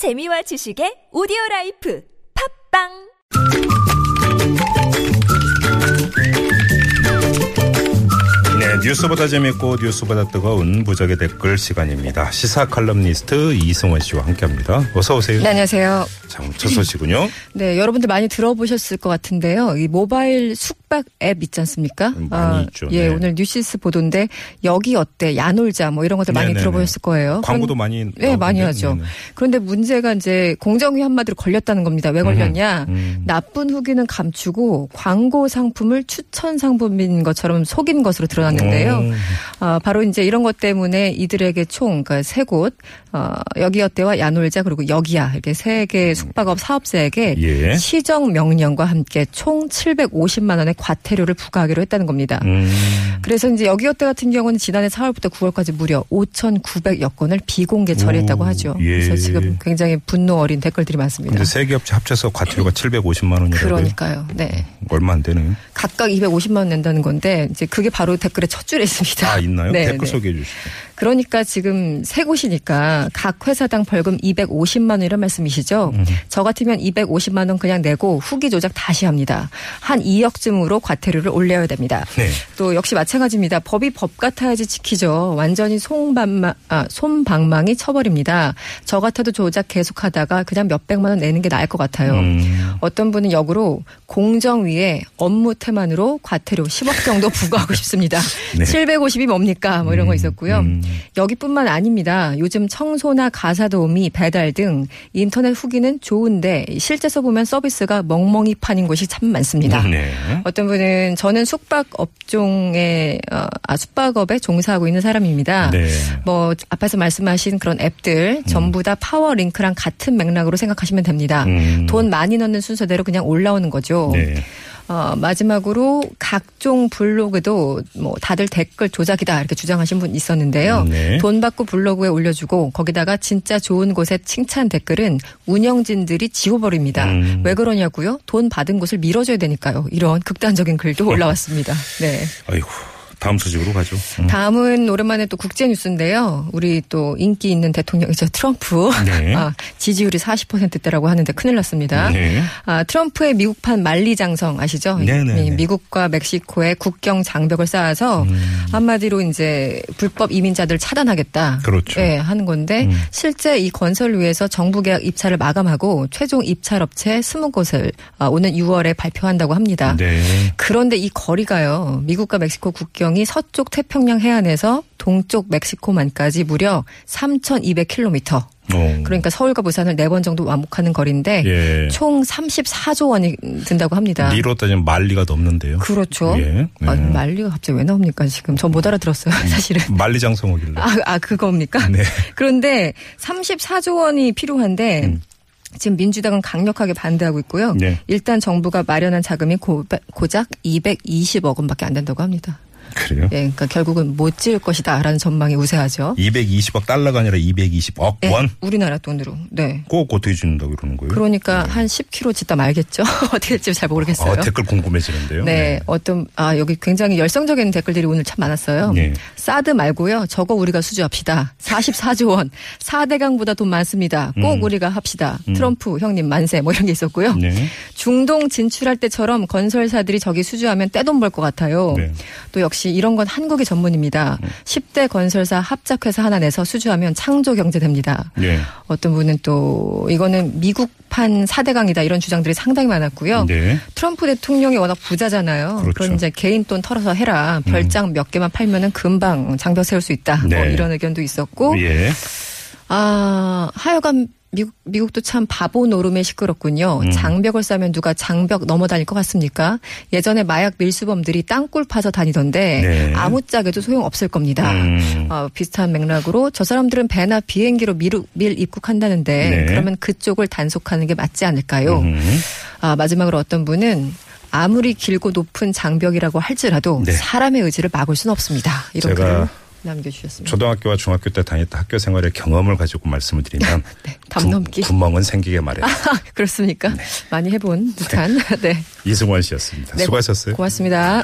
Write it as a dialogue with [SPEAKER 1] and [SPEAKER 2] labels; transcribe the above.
[SPEAKER 1] 재미와 지식의 오디오 라이프. 팟빵
[SPEAKER 2] 뉴스보다 재밌고 뉴스보다 뜨거운 무적의 댓글 시간입니다. 시사 칼럼니스트 이승원 씨와 함께합니다. 어서 오세요.
[SPEAKER 3] 네, 안녕하세요.
[SPEAKER 2] 참, 첫 소식은요.
[SPEAKER 3] 네, 여러분들 많이 들어보셨을 것 같은데요. 이 모바일 숙박 앱 있지 않습니까?
[SPEAKER 2] 많이 있죠.
[SPEAKER 3] 예,
[SPEAKER 2] 네.
[SPEAKER 3] 오늘 뉴시스 보도인데 여기 어때? 야놀자 뭐 이런 것들 많이
[SPEAKER 2] 네네네.
[SPEAKER 3] 들어보셨을 거예요.
[SPEAKER 2] 광고도
[SPEAKER 3] 그런-
[SPEAKER 2] 많이
[SPEAKER 3] 네, 많이. 하죠.
[SPEAKER 2] 네네.
[SPEAKER 3] 그런데 문제가 이제 공정위 한마디로 걸렸다는 겁니다. 왜 걸렸냐?
[SPEAKER 2] 음.
[SPEAKER 3] 나쁜 후기는 감추고 광고 상품을 추천 상품인 것처럼 속인 것으로 드러났는데 요.
[SPEAKER 2] 오.
[SPEAKER 3] 아, 바로 이제 이런 것 때문에 이들에게 총, 그러니까 세 곳, 어, 여기어때와 야놀자 그리고 여기야, 이렇게 세 개 숙박업 사업자에게
[SPEAKER 2] 예.
[SPEAKER 3] 시정 명령과 함께 총 750만 원의 과태료를 부과하기로 했다는 겁니다.
[SPEAKER 2] 음.
[SPEAKER 3] 그래서 이제 여기어때 같은 경우는 지난해 4월부터 9월까지 무려 5,900여 건을 비공개 처리했다고
[SPEAKER 2] 오,
[SPEAKER 3] 하죠.
[SPEAKER 2] 예.
[SPEAKER 3] 그래서 지금 굉장히 분노 어린 댓글들이 많습니다.
[SPEAKER 2] 세 개 업체 합쳐서 과태료가 750만 원이라고요.
[SPEAKER 3] 그러니까요. 네.
[SPEAKER 2] 얼마 안 되네요.
[SPEAKER 3] 각각 250만 원 낸다는 건데 이제 그게 바로 댓글의 첫 줄에 있습니다.
[SPEAKER 2] 아, 있나요?
[SPEAKER 3] 네,
[SPEAKER 2] 댓글
[SPEAKER 3] 네.
[SPEAKER 2] 소개해 주시죠.
[SPEAKER 3] 그러니까 지금 세 곳이니까 각 회사당 벌금 250만 원 이런 말씀이시죠.
[SPEAKER 2] 음.
[SPEAKER 3] 저 같으면 250만 원 그냥 내고 후기 조작 다시 합니다. 한 2억쯤으로 과태료를 올려야 됩니다.
[SPEAKER 2] 네.
[SPEAKER 3] 또 역시 마찬가지입니다. 법이 법 같아야지 지키죠. 완전히 송방망, 아, 손방망이 쳐버립니다. 저 같아도 조작 계속하다가 그냥 몇백만 원 내는 게 나을 것 같아요.
[SPEAKER 2] 음.
[SPEAKER 3] 어떤 분은 역으로 공정 위에 업무 태만으로 과태료 10억 정도 부과하고 싶습니다.
[SPEAKER 2] 네.
[SPEAKER 3] 750이 뭡니까? 뭐 이런 거 있었고요.
[SPEAKER 2] 음.
[SPEAKER 3] 여기뿐만 아닙니다. 요즘 청소나 가사 도우미, 배달 등 인터넷 후기는 좋은데 실제 써 보면 서비스가 멍멍이 판인 곳이 참 많습니다.
[SPEAKER 2] 네.
[SPEAKER 3] 어떤 분은 저는 숙박 업종에 어, 아 숙박업에 종사하고 있는 사람입니다.
[SPEAKER 2] 네.
[SPEAKER 3] 뭐 앞에서 말씀하신 그런 앱들 전부 다 파워링크랑 같은 맥락으로 생각하시면 됩니다.
[SPEAKER 2] 음.
[SPEAKER 3] 돈 많이 넣는 순서대로 그냥 올라오는 거죠.
[SPEAKER 2] 네.
[SPEAKER 3] 어, 마지막으로 각종 블로그도 뭐 다들 댓글 조작이다 이렇게 주장하신 분 있었는데요.
[SPEAKER 2] 네.
[SPEAKER 3] 돈 받고 블로그에 올려주고 거기다가 진짜 좋은 곳에 칭찬 댓글은 운영진들이 지워버립니다.
[SPEAKER 2] 음.
[SPEAKER 3] 왜 그러냐고요? 돈 받은 곳을 밀어줘야 되니까요. 이런 극단적인 글도 올라왔습니다. 네.
[SPEAKER 2] 아이고. 다음 소식으로 가죠. 음.
[SPEAKER 3] 다음은 오랜만에 또 국제 뉴스인데요. 우리 또 인기 있는 대통령이죠. 트럼프.
[SPEAKER 2] 네.
[SPEAKER 3] 아, 지지율이 40%대라고 하는데 큰일 났습니다.
[SPEAKER 2] 네.
[SPEAKER 3] 아, 트럼프의 미국판 만리장성 아시죠?
[SPEAKER 2] 네네네.
[SPEAKER 3] 이 미국과 멕시코의 국경 장벽을 쌓아서 한마디로 이제 불법 이민자들 차단하겠다.
[SPEAKER 2] 음. 그렇죠.
[SPEAKER 3] 예, 하는 건데
[SPEAKER 2] 음.
[SPEAKER 3] 실제 이 건설을 위해서 정부 계약 입찰을 마감하고 최종 입찰 업체 20곳을 아, 오는 6월에 발표한다고 합니다.
[SPEAKER 2] 네.
[SPEAKER 3] 그런데 이 거리가요. 미국과 멕시코 국경 이 서쪽 태평양 해안에서 동쪽 멕시코만까지 무려 3,200km.
[SPEAKER 2] 어.
[SPEAKER 3] 그러니까 서울과 부산을 네 번 정도 왕복하는 거리인데
[SPEAKER 2] 예.
[SPEAKER 3] 총 34조 원이 든다고 합니다.
[SPEAKER 2] 리로 따지면 말리가 넘는데요.
[SPEAKER 3] 그렇죠.
[SPEAKER 2] 예.
[SPEAKER 3] 아,
[SPEAKER 2] 네.
[SPEAKER 3] 말리가 갑자기 왜 나옵니까 지금? 전 못 알아들었어요 사실은.
[SPEAKER 2] 만리장성어길래.
[SPEAKER 3] 아, 아 그겁니까?
[SPEAKER 2] 네.
[SPEAKER 3] 그런데 34조 원이 필요한데 지금 민주당은 강력하게 반대하고 있고요.
[SPEAKER 2] 음. 네.
[SPEAKER 3] 일단 정부가 마련한 자금이 고, 고작 220억 원밖에 안 된다고 합니다.
[SPEAKER 2] 그래요?
[SPEAKER 3] 예, 그러니까 결국은 못 지을 것이다라는 전망이 우세하죠.
[SPEAKER 2] 220억 달러가 아니라 220억
[SPEAKER 3] 예,
[SPEAKER 2] 원?
[SPEAKER 3] 우리나라 돈으로. 네.
[SPEAKER 2] 꼭 어떻게 준다고 그러는 거예요?
[SPEAKER 3] 그러니까 한 10km 짓다 말겠죠. 어떻게 될지 잘 모르겠어요.
[SPEAKER 2] 아, 댓글 궁금해지는데요.
[SPEAKER 3] 네, 어떤 아 여기 굉장히 열성적인 댓글들이 오늘 참 많았어요.
[SPEAKER 2] 네.
[SPEAKER 3] 사드 말고요. 저거 우리가 수주합시다. 44조 원. 4대강보다 돈 많습니다. 꼭
[SPEAKER 2] 음.
[SPEAKER 3] 우리가 합시다. 트럼프 형님 만세 뭐 이런 게 있었고요.
[SPEAKER 2] 네.
[SPEAKER 3] 중동 진출할 때처럼 건설사들이 저기 수주하면 떼돈 벌 것 같아요.
[SPEAKER 2] 네.
[SPEAKER 3] 또 역시 이런 건 한국의 전문입니다. 10대 건설사 합작회사 하나 내서 수주하면 창조 경제 됩니다.
[SPEAKER 2] 네.
[SPEAKER 3] 어떤 분은 또 이거는 미국판 4대강이다 이런 주장들이 상당히 많았고요.
[SPEAKER 2] 네.
[SPEAKER 3] 트럼프 대통령이 워낙 부자잖아요.
[SPEAKER 2] 그렇죠. 음.
[SPEAKER 3] 그럼 이제 개인 돈 털어서 해라. 별장 몇 개만 팔면은 금방 장벽 세울 수 있다. 뭐
[SPEAKER 2] 네.
[SPEAKER 3] 이런 의견도 있었고.
[SPEAKER 2] 예.
[SPEAKER 3] 아, 하여간 미국, 미국도 참 바보 노름에 시끄럽군요.
[SPEAKER 2] 음.
[SPEAKER 3] 장벽을 쌓으면 누가 장벽 넘어 다닐 것 같습니까? 예전에 마약 밀수범들이 땅굴 파서 다니던데
[SPEAKER 2] 네.
[SPEAKER 3] 아무짝에도 소용 없을 겁니다.
[SPEAKER 2] 음.
[SPEAKER 3] 어, 비슷한 맥락으로 저 사람들은 배나 비행기로 밀, 밀 입국한다는데
[SPEAKER 2] 네.
[SPEAKER 3] 그러면 그쪽을 단속하는 게 맞지 않을까요?
[SPEAKER 2] 음.
[SPEAKER 3] 아, 마지막으로 어떤 분은 아무리 길고 높은 장벽이라고 할지라도
[SPEAKER 2] 네.
[SPEAKER 3] 사람의 의지를 막을 수는 없습니다. 이런
[SPEAKER 2] 제가
[SPEAKER 3] 글을 남겨주셨습니다.
[SPEAKER 2] 초등학교와 중학교 때 다녔던 학교 생활의 경험을 가지고 말씀을 드리면
[SPEAKER 3] 네, 담 넘기.
[SPEAKER 2] 구멍은 생기게 말해.
[SPEAKER 3] 그렇습니까? 많이 해본 듯한. 네.
[SPEAKER 2] 이승원 씨였습니다.
[SPEAKER 3] 네,
[SPEAKER 2] 수고하셨어요.
[SPEAKER 3] 고맙습니다.